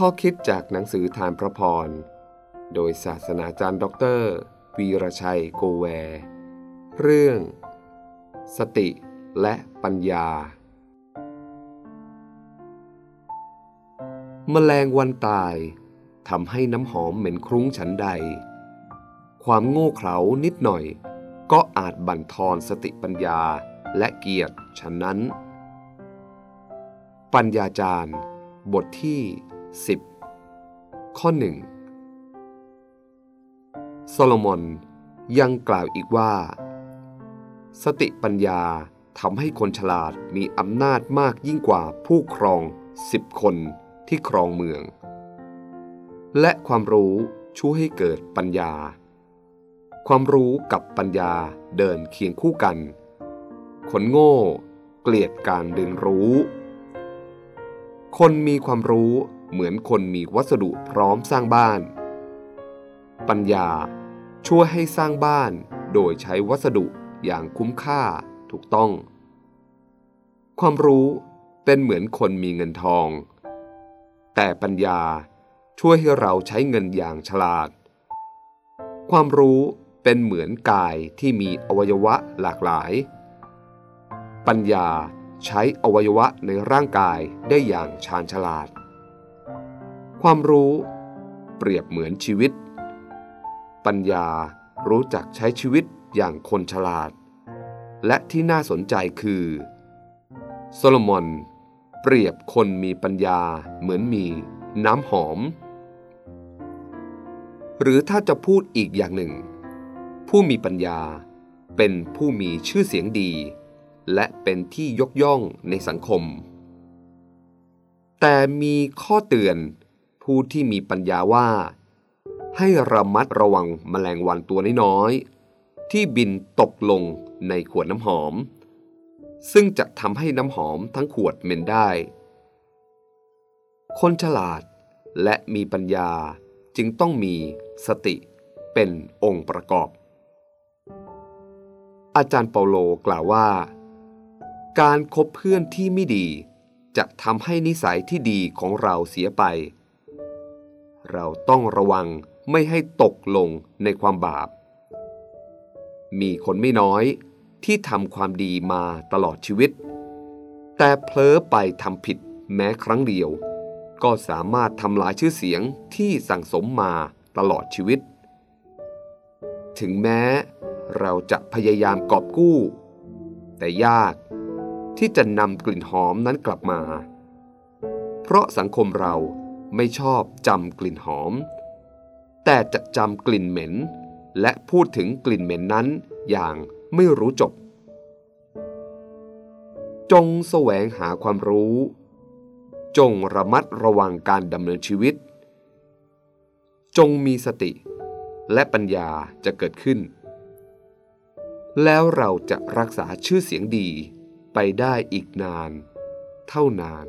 ข้อคิดจากหนังสือธารพระพร โดยศาสนาจารย์ด็อกเตอร์วีรชัยโกแว เรื่อง สติและปัญญา แมลงวันตายทำให้น้ำหอมเหม็นคลุ้งฉันใด ความโง่เขลานิดหน่อย ก็อาจบั่นทอนสติปัญญาและเกียรติฉันนั้น ปัญญาจารย์ บทที่ 10 ข้อหนึ่งโซโลมอนยังกล่าวอีกว่า สติปัญญาทำให้คนฉลาดมีอำนาจมากยิ่งกว่าผู้ครองสิบคนที่ครองเมือง และความรู้ช่วยให้เกิดปัญญา ความรู้กับปัญญาเดินเคียงคู่กัน คนโง่ เกลียดการเรียนรู้ คนมีความรู้ เหมือนคนมีวัสดุพร้อมสร้างบ้าน ปัญญาช่วยให้สร้างบ้านโดยใช้วัสดุอย่างคุ้มค่าถูกต้อง ความรู้เป็นเหมือนคนมีเงินทอง แต่ปัญญาช่วยให้เราใช้เงินอย่างฉลาด ความรู้เป็นเหมือนกายที่มีอวัยวะหลากหลาย ปัญญาใช้อวัยวะในร่างกายได้อย่างชาญฉลาด ความรู้ เปรียบเหมือนชีวิต ปัญญารู้จักใช้ชีวิตอย่างคนฉลาด และที่น่าสนใจคือ โซโลมอนเปรียบคนมีปัญญาเหมือนมีน้ำหอม หรือถ้าจะพูดอีกอย่างหนึ่ง ผู้มีปัญญาเป็นผู้มีชื่อเสียงดี และเป็นที่ยกย่องในสังคม แต่มีข้อเตือน ผู้ที่มีปัญญาว่า ให้ระมัดระวังแมลงวันตัวน้อยๆที่บินตกลงในขวดน้ำหอม ซึ่งจะทำให้น้ำหอมทั้งขวดเหม็นได้ คนฉลาดและมีปัญญาจึงต้องมีสติเป็นองค์ประกอบ อาจารย์เปาโลกล่าวว่า การคบเพื่อนที่ไม่ดีจะทำให้นิสัยที่ดีของเราเสียไป เราต้องระวังไม่ให้ตกลงในความบาป มีคนไม่น้อยที่ทำความดีมาตลอดชีวิต แต่เผลอไปทำผิดแม้ครั้งเดียว ก็สามารถทำลายชื่อเสียงที่สั่งสมมาตลอดชีวิต ถึงแม้เราจะพยายามกอบกู้ แต่ยากที่จะนำกลิ่นหอมนั้นกลับมา เพราะสังคมเรา ไม่ชอบจำกลิ่นหอม แต่จะจำกลิ่นเหม็น และพูดถึงกลิ่นเหม็นนั้นอย่างไม่รู้จบ จงแสวงหาความรู้ จงระมัดระวังการดำเนินชีวิต จงมีสติ และปัญญาจะเกิดขึ้น แล้วเราจะรักษาชื่อเสียงดีไปได้อีกนาน เท่านาน